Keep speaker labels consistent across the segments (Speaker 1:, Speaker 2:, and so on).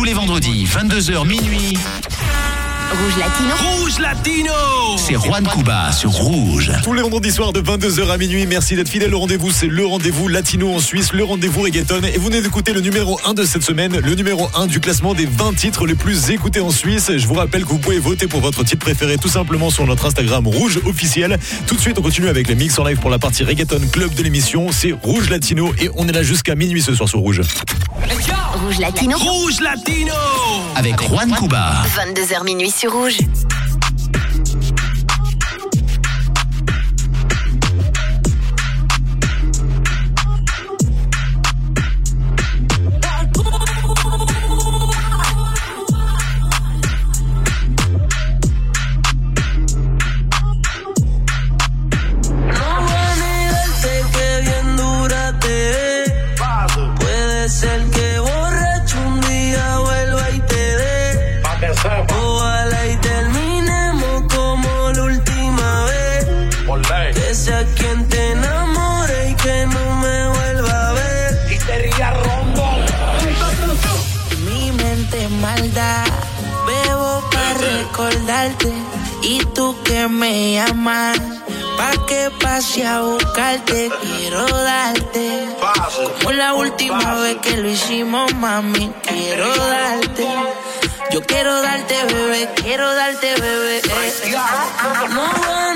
Speaker 1: Tous les vendredis, 22h minuit.
Speaker 2: Rouge Latino.
Speaker 3: Rouge Latino
Speaker 1: C'est Juan Cuba sur Rouge.
Speaker 4: Tous les vendredis soirs de 22h à minuit. Merci d'être fidèle au rendez-vous. C'est le rendez-vous latino en Suisse, le rendez-vous reggaeton. Et vous venez d'écouter le numéro 1 de cette semaine, le numéro 1 du classement des 20 titres les plus écoutés en Suisse. Je vous rappelle que vous pouvez voter pour votre titre préféré tout simplement sur notre Instagram Rouge officiel. Tout de suite, on continue avec les mix en live pour la partie reggaeton club de l'émission. C'est Rouge Latino et on est là jusqu'à minuit ce soir sur Rouge.
Speaker 2: Rouge Latino.
Speaker 3: Rouge Latino
Speaker 1: Avec Juan Cuba.
Speaker 2: 22h minuit sur Rouge.
Speaker 5: Para recordarte y tú que me llamas. Pa' que pase a buscarte, quiero darte. Como la última vez que lo hicimos, mami, quiero darte. Yo quiero darte, bebé, quiero darte, bebé. No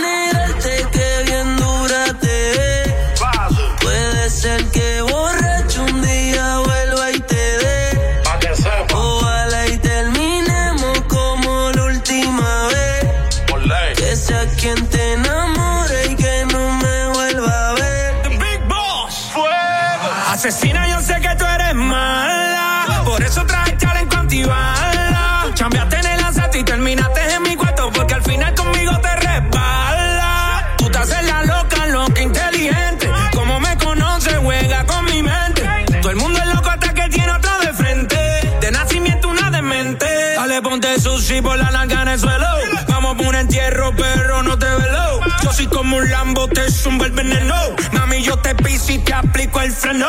Speaker 5: te
Speaker 6: zumba el veneno. Mami, yo te piso y te aplico el freno.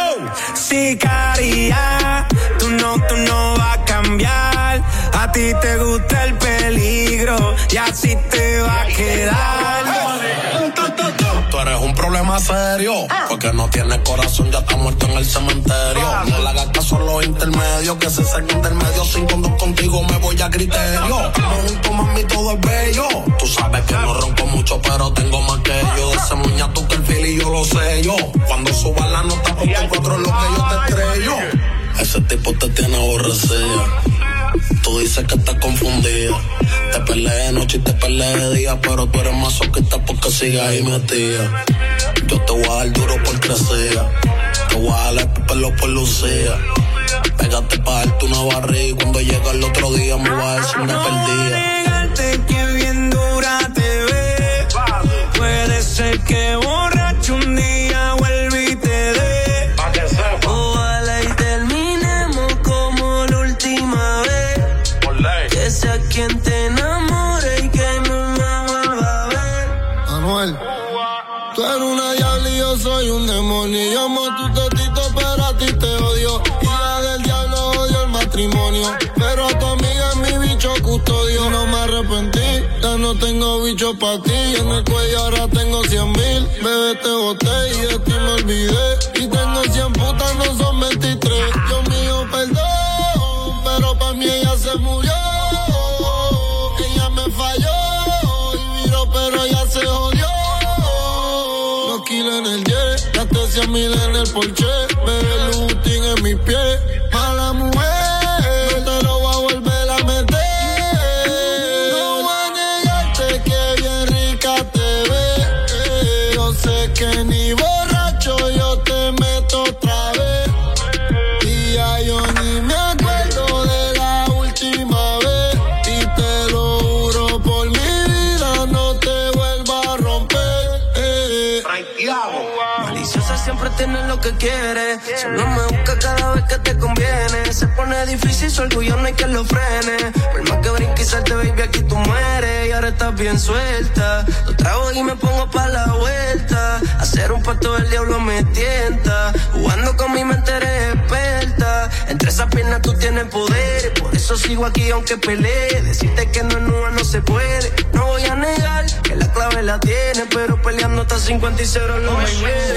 Speaker 6: Sicaria, tú no, tú no vas a cambiar. A ti te gusta el
Speaker 7: serio, porque no tienes corazón, ya está muerto en el cementerio. No le hagas caso a los intermedios, que se saquen del medio. Sin condón contigo me voy a criterio. Me junto, mami, todo es bello. Tú sabes que no ronco mucho, pero tengo más que yo. De ese muña tú que el fili yo lo sé yo. Cuando suba la nota, ponte cuatro lo que yo te estrello. Ese tipo te tiene aborrecida. Tú dices que estás confundida. Te peleé de noche y te peleé de día, pero tú eres masoquista porque sigues ahí metida. Yo te voy a dar duro por crecer. Te voy a dar el pelo por lucía. Pégate pa' darte una barriga y cuando llega el otro día me va a decir me
Speaker 6: No
Speaker 8: bicho para ti. En el cuello ahora tengo cien mil. Bebé, te boté y de ti me olvidé. que
Speaker 5: quiere. Solo me busca cada vez que te conviene. Se pone difícil, su orgullo no hay que lo frene. Por más que brinque y salte, baby, aquí tú mueres. Y ahora estás bien suelta. Lo trago y me pongo pa' la vuelta. Hacer un pacto del diablo me tienta. Jugando con mi mente eres experta. Entre
Speaker 9: esas piernas tú tienes poder. Por eso sigo aquí aunque pelee. Decirte que no es no, no se puede. No voy a negar la clave la tiene, pero peleando hasta 50 y 0 no me.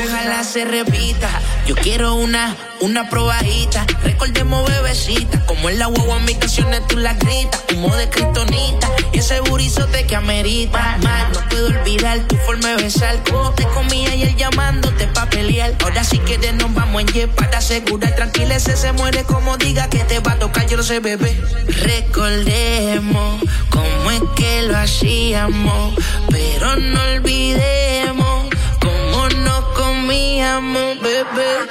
Speaker 5: Ojalá se repita. Yo quiero una, una probadita. Recordemos bebecita. Como en la huevo mis canciones tú la gritas. Humo de cristonita. Y ese burizote que amerita. Mal, no puedo olvidar tu forma de besar. Como te comía y él llamándote pa' pelear. Ahora sí que de nos vamos en jet para asegurar. Tranquila, ese se muere como diga que te va a tocar. Yo lo sé, bebé. Recordemos cómo es que lo hacíamos pero no olvidemos cómo nos comíamos, bebé.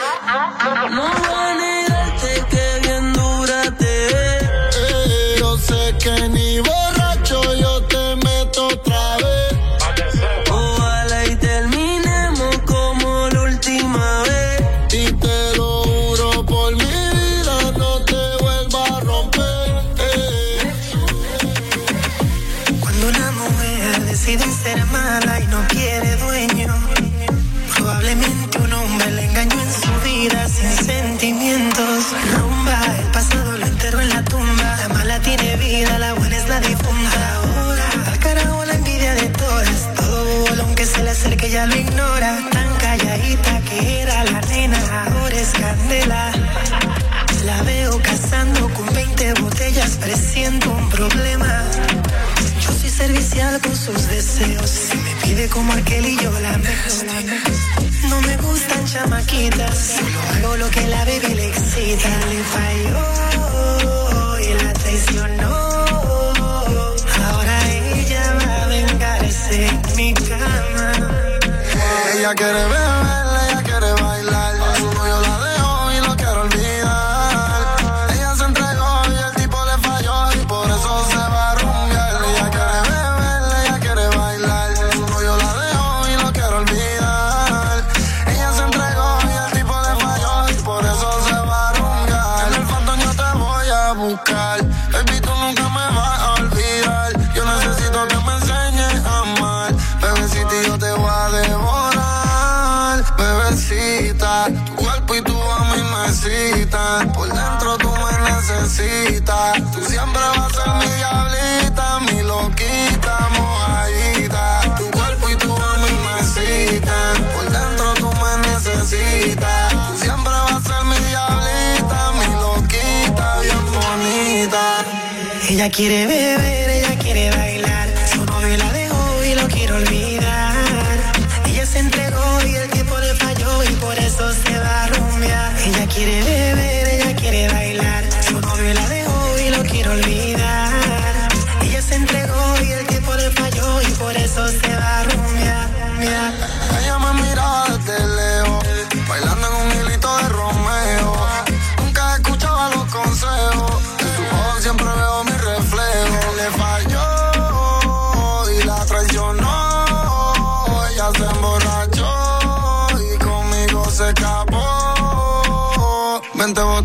Speaker 8: ella lo
Speaker 10: ignora. Tan calladita que era la nena, ahora es candela. La veo cazando con 20 botellas, presiento un problema. Yo soy servicial con sus deseos. Si me pide como aquel y yo la mejor. No me gustan chamaquitas, solo hago lo que la baby le excita. Le falló y la traicionó. ella
Speaker 8: quiere ver quiere beber.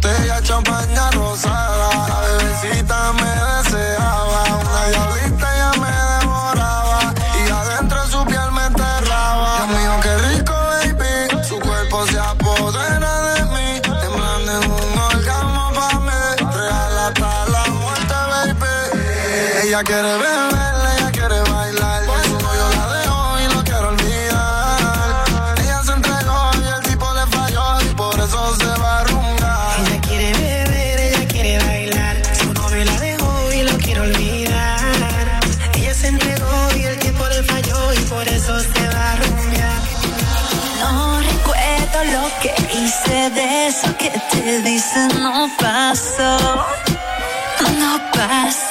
Speaker 8: botella champaña rosada. La bebecita me deseaba, una diablita ya me devoraba. Y adentro su piel me enterraba. Dios mío, qué rico, baby. Su cuerpo se apodera de mí. Temblando en un orgasmo pa' mí. Real hasta la muerte, baby. Ella quiere
Speaker 11: ver. fast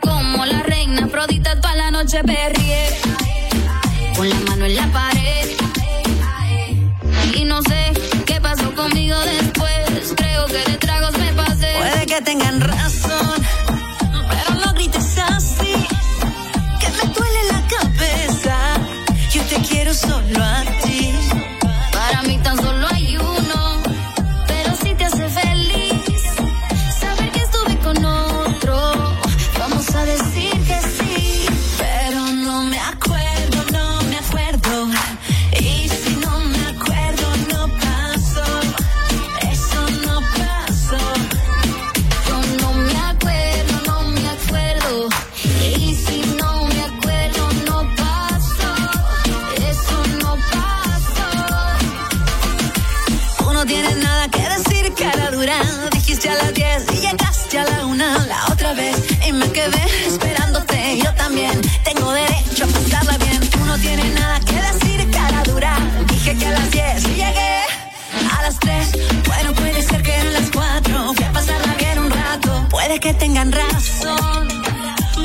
Speaker 11: como la reina, Afrodita toda la noche perrié. Con la mano en la pared. Y no sé qué pasó conmigo después. Creo que de tragos me pasé.
Speaker 12: Puede que tengan razón, pero no grites así. Que me duele la cabeza. Yo te quiero solo a ti.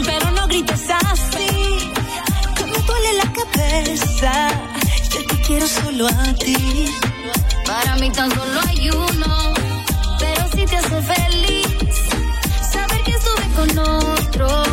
Speaker 11: pero
Speaker 12: no grites así, que me duele la cabeza. Yo te quiero solo a ti.
Speaker 11: Para mí tan solo hay uno, pero si te hace feliz, saber que estuve con otro.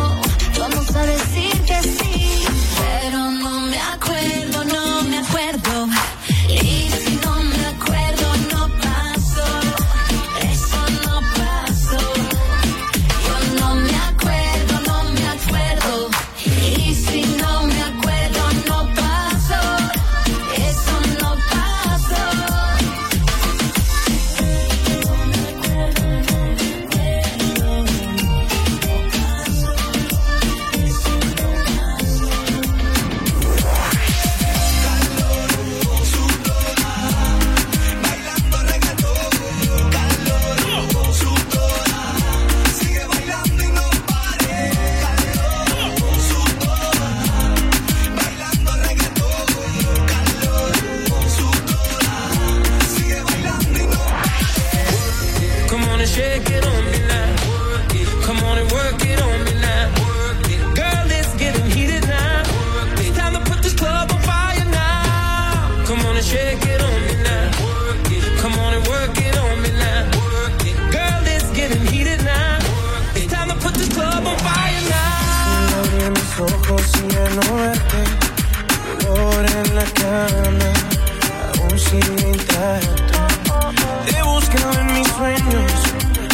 Speaker 5: Te he buscado en mis sueños,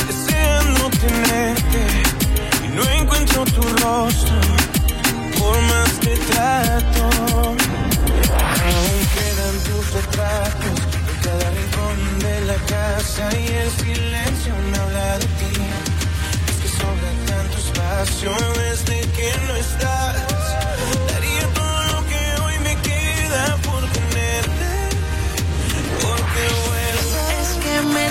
Speaker 5: deseando tenerte. Y no encuentro tu rostro, por más que trato. Aún quedan tus retratos en cada rincón de la casa y el silencio me habla de ti. Es que sobra tanto espacio desde que no estás.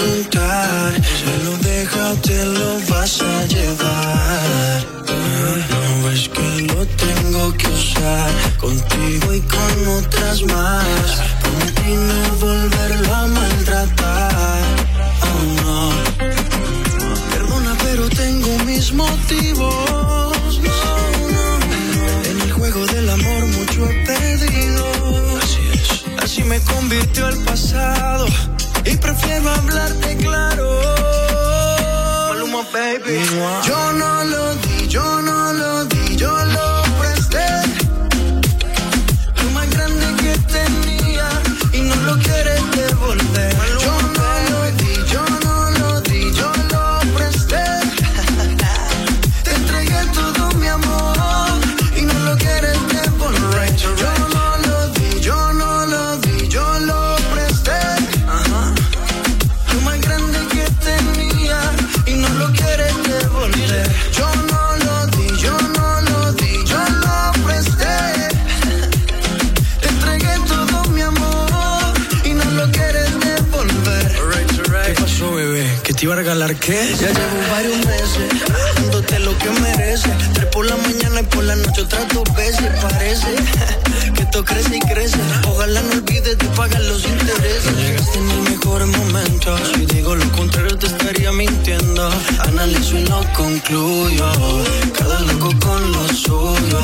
Speaker 13: preguntar.
Speaker 9: Solo déjate, lo vas a llevar. No ves que lo tengo que usar. Contigo y con otras más. Prometí no volverlo a maltratar. Oh no. Perdona, pero tengo mis motivos. No, no. En el juego del amor mucho he perdido. Así es. Así me convirtió el pasado prefiero hablarte claro. Maluma, baby. Yo no lo di, yo no lo di qué? Ya llevo varios meses dándote lo que mereces. Tres por la mañana y por la noche otras dos veces. Parece que esto crece y crece. Ojalá no olvides de pagar los intereses. Llegaste en el mejor momento. Si digo lo contrario, te estaría mintiendo. Analizo y no concluyo. Cada loco con lo suyo.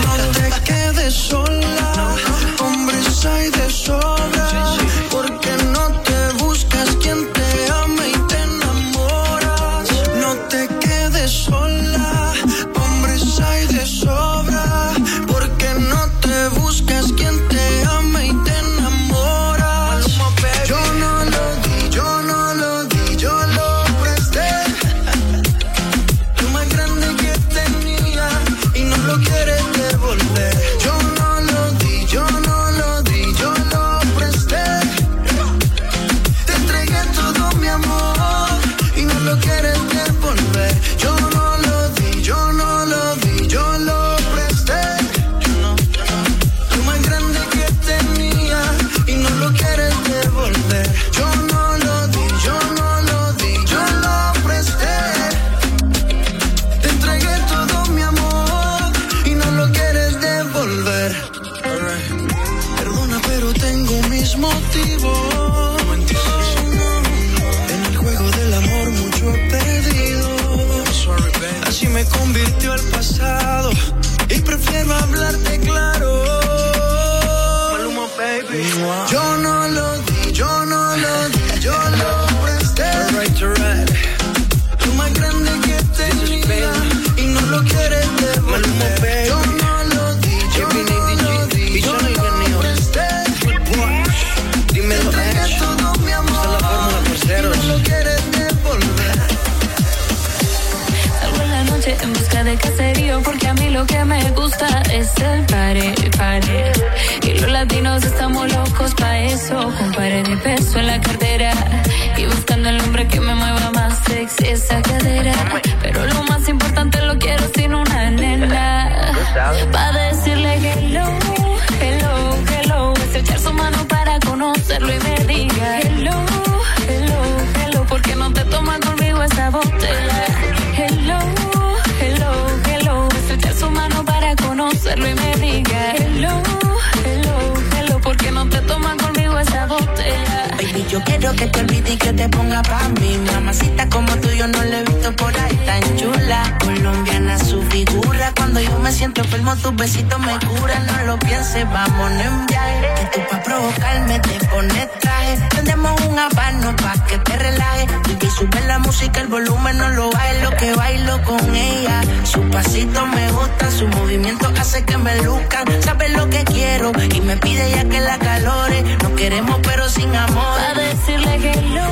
Speaker 5: Ponga pa' mí. Mamacita como tú yo no la he visto por ahí tan chula. Colombiana su figura. Cuando yo me siento enfermo, tus besitos me curan. No lo pienses, vámonos en viaje. Que tú pa' provocarme te pones traje. Prendemos un habano pa' que te relajes. Y sube la música, el volumen no lo baile. Lo que bailo con ella. Su pasito me gusta, su movimiento hace que me luzcan. Sabe lo que quiero y me pide ya que la calore. No queremos pero sin amor.
Speaker 14: Pa' decirle hello,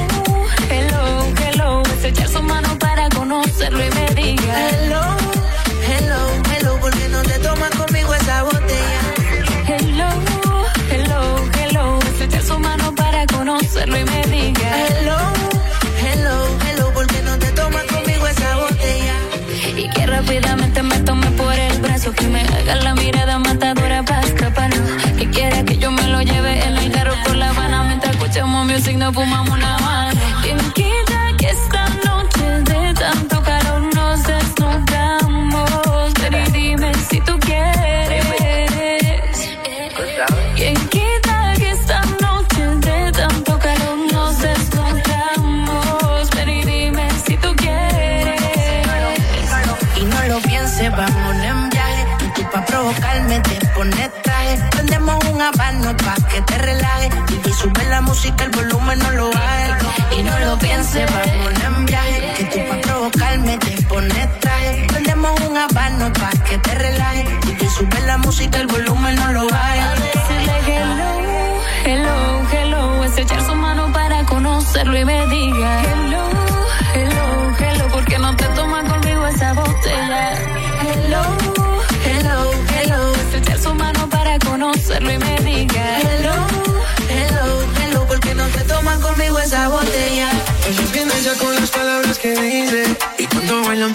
Speaker 14: hello, hello. Es echar su mano para conocerlo y me diga
Speaker 5: hello,
Speaker 14: la mirada matadora para escaparnos. Que quiera que yo me lo lleve en el carro por la Habana mientras escuchamos music, no fumamos una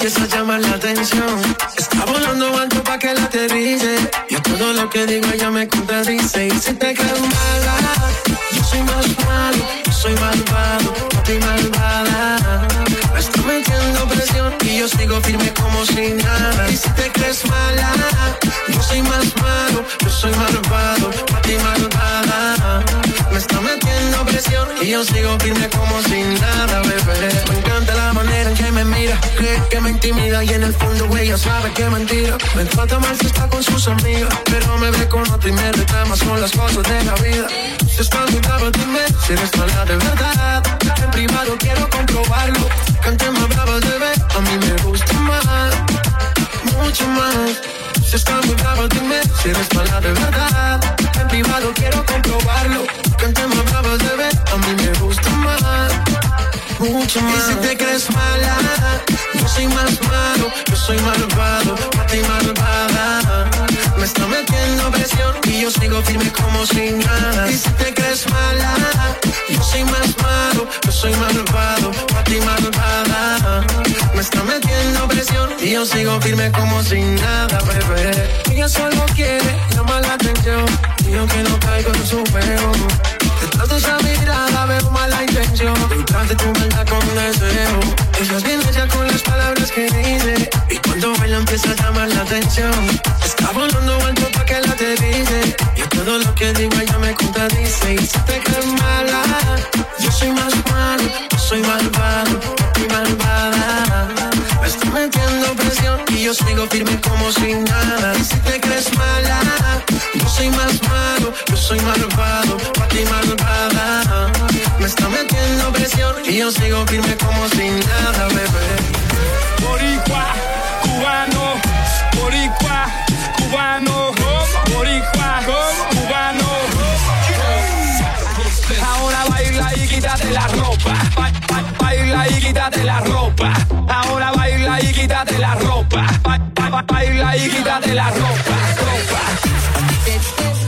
Speaker 9: empieza a llamar la atención. Está volando alto pa' que la aterrice. Y a todo lo que digo ella me contradice. Y si te crees mala Yo soy más malo, yo soy malvado Papi malvada. Me está metiendo presión Y yo sigo firme como si nada. Y si te crees mala Yo soy más malo, yo soy malvado Papi malvada. Me está metiendo presión Y yo sigo firme como si nada, Y en el fondo ella sabe que mentira Me trata mal si está con sus amigas Pero me ve con otro y me reclama Son las cosas de la vida Si estás brava dime si eres mala de verdad En privado quiero comprobarlo Cante más brava bebé A mí me gusta más Mucho más si estás muy brava, dime si eres mala de verdad. En privado quiero comprobarlo. Cante más brava, bebé, a mí me gusta más. Mucho más. Y si te crees mala, yo soy más malo, yo soy malvado, ti malvada. Me está metiendo presión y yo sigo firme como si nada. Y si te crees mala, yo soy más malo, yo soy malvado, ti malvada. Me está metiendo presión y yo sigo firme como si nada, bebé. Ella solo quiere llamar la atención y yo que no caigo en su juego. De esa mirada veo mala intención. Detrás de tu maldad con deseo. Ella viene ya con las palabras que dice. Y cuando baila empieza a llamar la atención. Está volando alto pa' que la aterrice. Y a todo lo que digo ella me contradice. Y si te crees mala Yo soy más malo, soy malvado Y malvada Está metiendo presión Y yo sigo firme como si nada. Y si te crees mala Yo soy más malo, yo soy malvado Pa' ti malvada. Me está metiendo presión Y yo sigo firme como si nada, bebé.
Speaker 15: Boricua, cubano, boricua, cubano, boricua, cubano. Ahora baila y quítate la ropa baila y quítate la ropa. Ahora baila y quítate la ropa. Ba ba baila y quítate la ropa. ropa.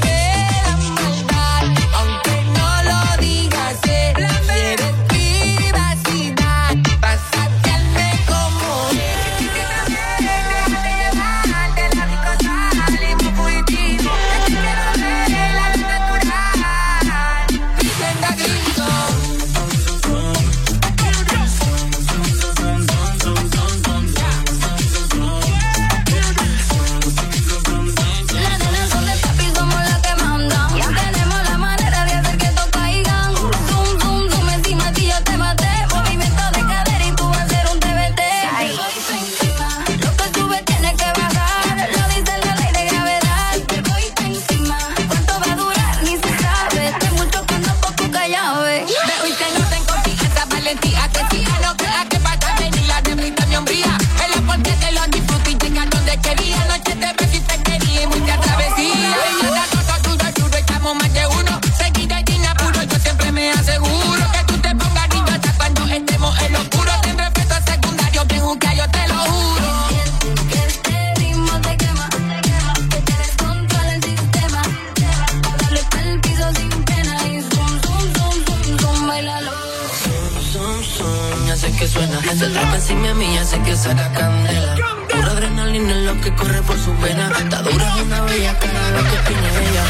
Speaker 16: Encima mía sé que saca candela. Pura adrenalina es lo que corre por su vena. Está dura es una bella cara, lo que tiene ella.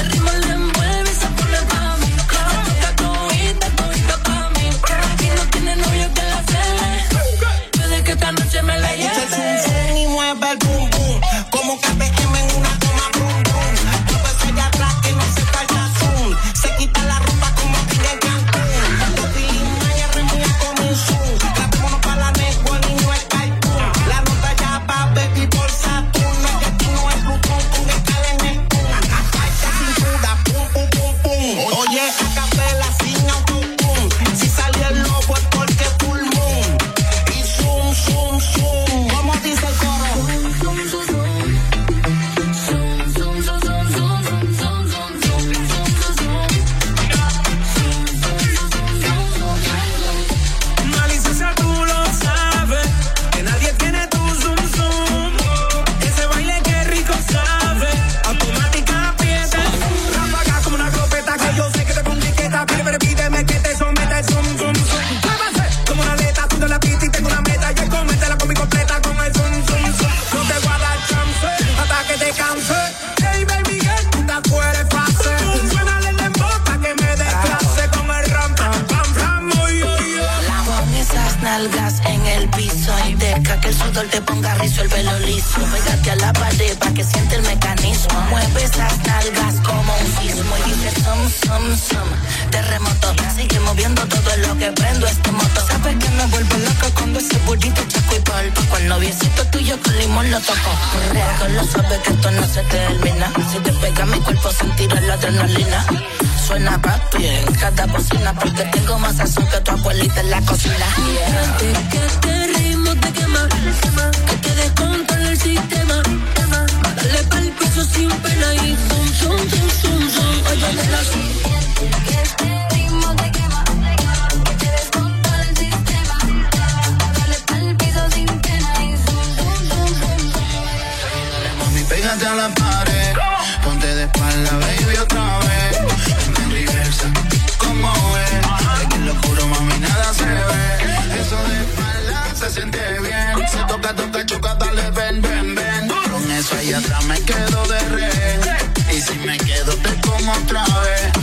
Speaker 16: El ritmo le envuelve y se pone pa' mí. Se toca todita, todita pa' mí. Y no tiene novio que la cele. Puede que esta noche me la
Speaker 17: el
Speaker 16: lleve.
Speaker 17: El
Speaker 16: sudor te ponga rizo el pelo liso. Pégate a la pared para que siente el mecanismo. Mueve esas nalgas como un sismo y dice som, som, som. Terremoto, sigue moviendo todo lo que prendo este moto. Sabes que me vuelvo loca cuando ese burrito chaco y polvo. Con el noviecito tuyo con limón lo toco. Porque lo sabes que esto no se termina. Si te pega mi cuerpo sentirá la adrenalina. Suena papi en cada bocina porque tengo más sazón que tu abuelita en la cocina. Yeah. Te quema, que te descontrola el sistema. Dale pa'l piso sin pena y zum, zum, zum, zum, zum. Oye, nena,
Speaker 18: Que este ritmo te quema, que te descontrola el sistema. Dale pa'l piso sin pena y zoom, zoom, zoom, zoom, zoom.
Speaker 19: Mami, pégate a la pared. Ponte de espalda, baby, otra vez. Se siente bien. Se toca, toca, choca, dale, ven, ven, ven. Con eso ahí atrás me quedo de rehén. Y si me quedo, te como otra vez.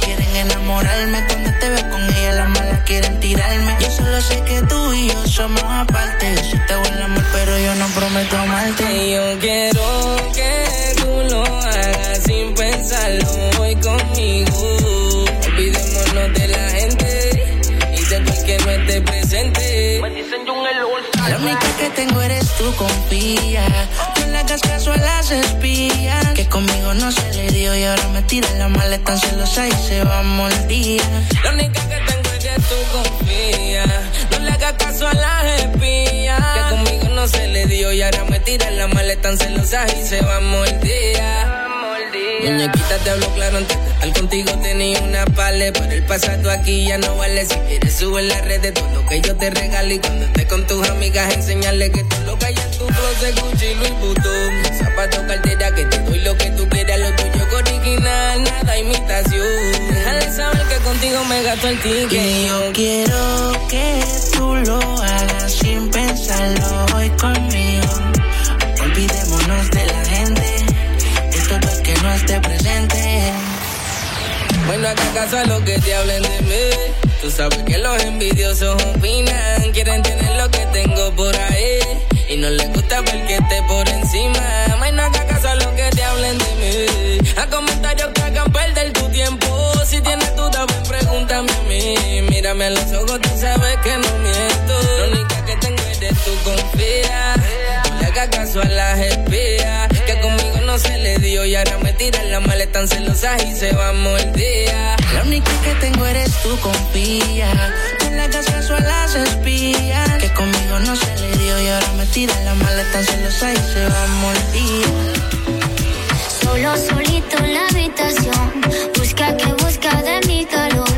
Speaker 20: Quieren
Speaker 5: enamorarme. Cuando te veo con ella las malas quieren tirarme. Yo solo sé que tú y yo somos aparte. Yo sí te hago el amor, pero yo no prometo amarte.
Speaker 20: Y yo quiero que tú lo hagas sin pensarlo hoy conmigo. Olvidémonos de la gente y de tú que no esté presente.
Speaker 5: La única que tengo eres tú, confía. Hagas caso a las espías. Que conmigo no se le dio y ahora me tiran la maleta tan celosa y se va a morir.
Speaker 20: La única que tengo es que tú confía. No le hagas caso a las espías. Que conmigo no se le dio y ahora me tiran la maleta tan celosa y se va a morir. Muñequita te hablo claro antes estar contigo tenía una pale Pero el pasado aquí ya no vale Si quieres sube en las redes todo lo que yo te regalo Y cuando estés con tus amigas enseñarle que todo closet Gucci, Louis Vuitton. Zapato, cartera que te doy lo que tú quieras Lo tuyo es original, nada imitación. Déjale saber que contigo me gasto el ticket.
Speaker 5: Y yo quiero que tú lo hagas sin pensarlo hoy conmigo. Olvidémonos de la gente de todo el que no esté presente.
Speaker 20: Bueno, acá caso a lo que te hablen de mí. Tú sabes que los envidiosos opinan Quieren tener lo que tengo por ahí Y no les gusta ver que esté por encima. Más no haga caso a lo que te hablen de mí. A comentarios que hagan perder tu tiempo. Si tienes duda, ven, pregúntame a mí. Mírame a los ojos, tú sabes que no miento. La única que tengo es tu confía. No le hagas caso a las espías. Que conmigo no se le dio. Y ahora me tiran la maleta tan celosa y se va a morir.
Speaker 5: La única que tengo eres tú, confía. Le caso a las espías. Que conmigo no se le dio y ahora me tiran la maleta tan celosa y se va a morir.
Speaker 11: Solo solito en la habitación. Busca que busca de mi calor.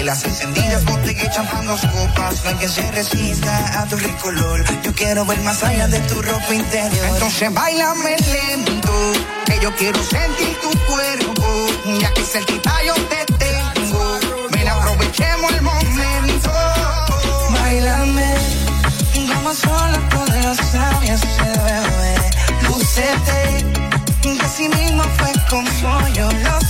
Speaker 21: velas encendidas, botellas, champán, dos copas. No hay quien se resista a tu rico olor. Yo quiero ver más allá de tu ropa interior. Entonces bailame lento, que yo quiero sentir tu cuerpo. Ya que cerquita yo te tengo. Ven, aprovechemos el momento.
Speaker 22: Bailame,
Speaker 21: vamos sola poderosa, mi ese bebé. Que así mismo fue como yo lo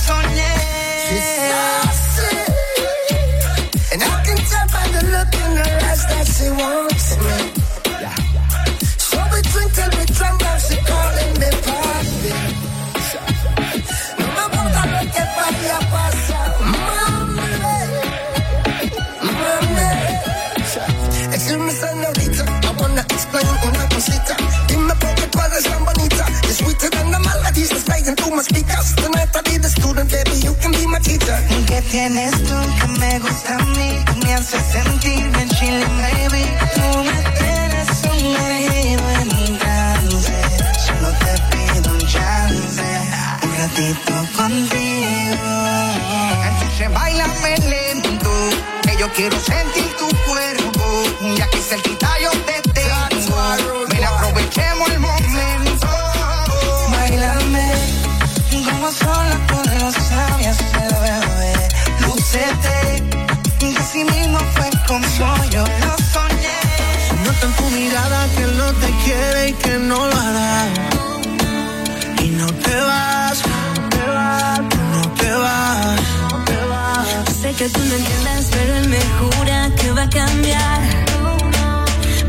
Speaker 23: que
Speaker 12: tú no entiendas, pero él me jura que va a cambiar.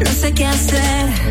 Speaker 12: No sé qué hacer.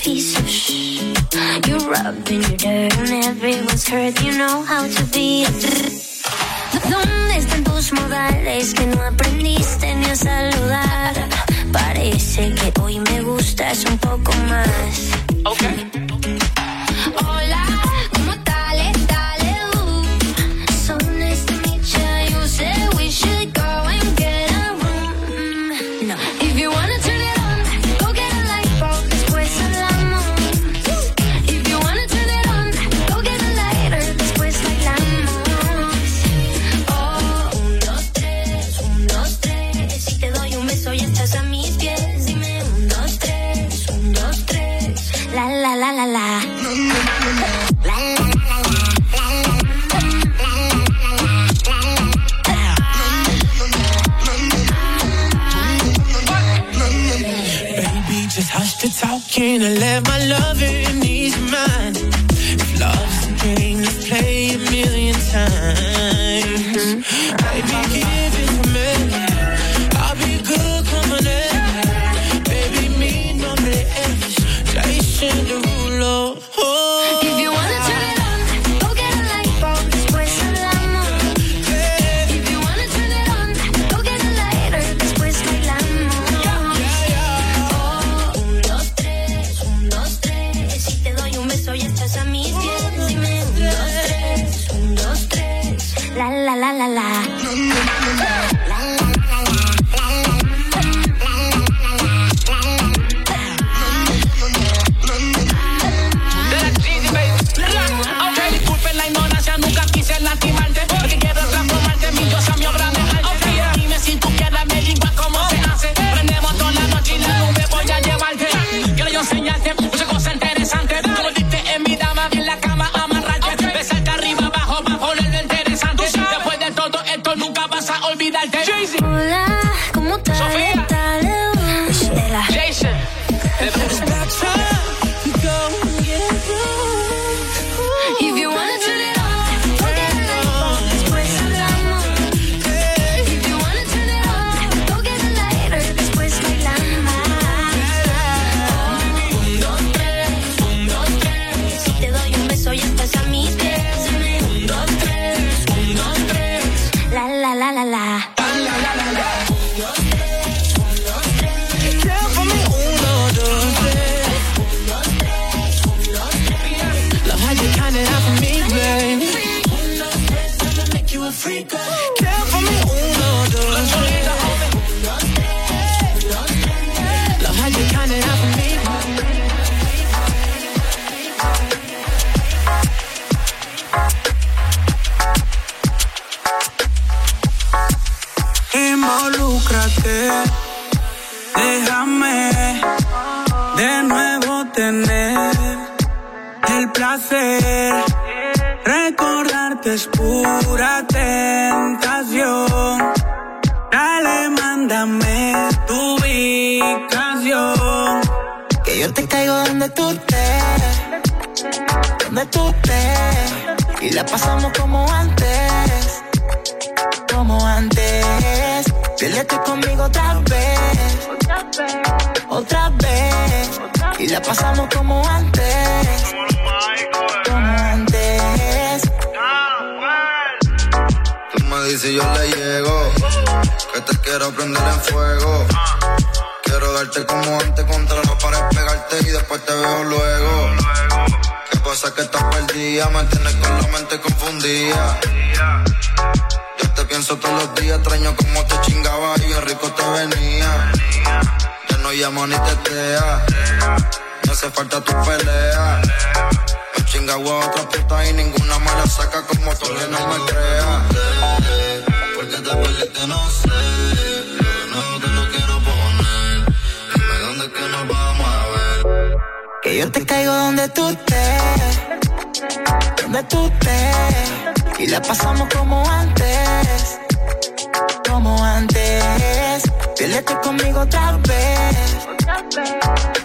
Speaker 11: piece of shh. You're rubbing your dirt on everyone's hurt. You know how to be. ¿Dónde están tus modales que no aprendiste ni a saludar? Parece que hoy me gustas un poco más. Okay. La la
Speaker 24: Involúcrate, déjame de nuevo tener el placer. Recordarte es pura tentación. Dale, mándame tu ubicación.
Speaker 16: Que yo te caigo donde tú estés, donde tú estés. Y la pasamos como antes, como antes. Piérdete conmigo otra vez, otra vez. Y la pasamos como antes, como antes.
Speaker 19: Tú me dices y yo le llego. Que te quiero prender en fuego. Quiero darte como antes contra la pared, pegarte y después te veo luego. ¿Qué pasa que estás perdida? Me tienes con la mente confundida. Yo te pienso todos los días, extraño como te chingaba y bien rico te venía. Ya no llamo ni tetea. Me hace falta tu pelea. Me chingaba a otra puta y ninguna me la saca como tú no me creas. Porque te perdiste, no sé. Que
Speaker 16: yo te caigo donde tú estés, donde tú estés. Y la pasamos como antes, como antes. Piérdete conmigo otra vez,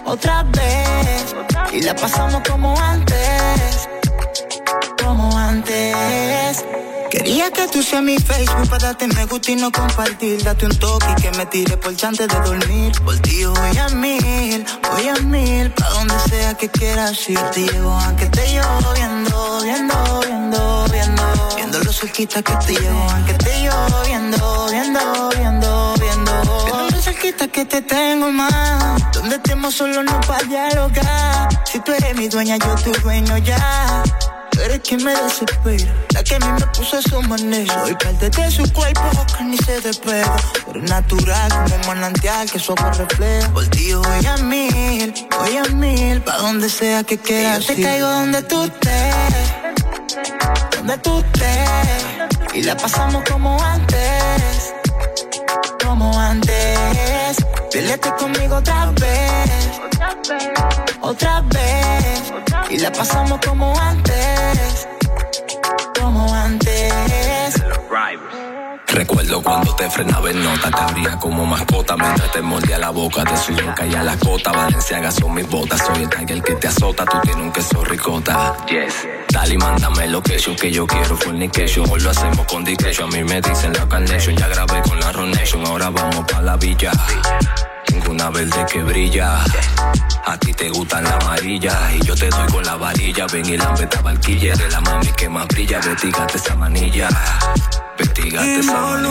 Speaker 16: otra vez. Y la pasamos como antes, como antes. Quería que tú seas mi Facebook para darte me gusta y no compartir. Date un toque y que me tire por chante de dormir. Por ti voy a mil, voy a mil. Pa' donde sea que quieras ir. Te llevo aunque esté lloviendo, viendo, viendo, viendo. Viendo lo cerquita que te llevo aunque esté lloviendo, viendo, viendo, viendo. Viendo lo cerquita que te tengo más. Donde estemos solo no para dialogar. Si tú eres mi dueña, yo tu dueño ya. Eres quien me desespera, la que a mí me puso a su manera. Soy parte de su cuerpo que ni se despega. Pero natural como manantial que su agua refleja. Por ti voy a mil, voy a mil, pa' donde sea que quieras. Yo te caigo donde tú estés, donde tú estés. Y la pasamos como antes, como antes. Piérdete conmigo otra vez, otra vez. Y la pasamos como antes, como antes.
Speaker 25: Recuerdo cuando te frenaba en nota, te abría como mascota mientras te mordía la boca, te sudor caía la cota, Valenciaga son mis botas, soy el tiger que te azota, tú tienes un queso ricota. Yes. Dale y mándame lo que yo que yo quiero fornication, hoy lo hacemos con discretion, a mí me dicen la carnation, ya grabé con la Ronation, ahora vamos pa' la villa. Ninguna verde que brilla. A ti te gustan la amarilla y yo te doy con la varilla. Ven y la esta barquilla de la mami que más brilla. Vestígate esa manilla. Vestígate esa manilla.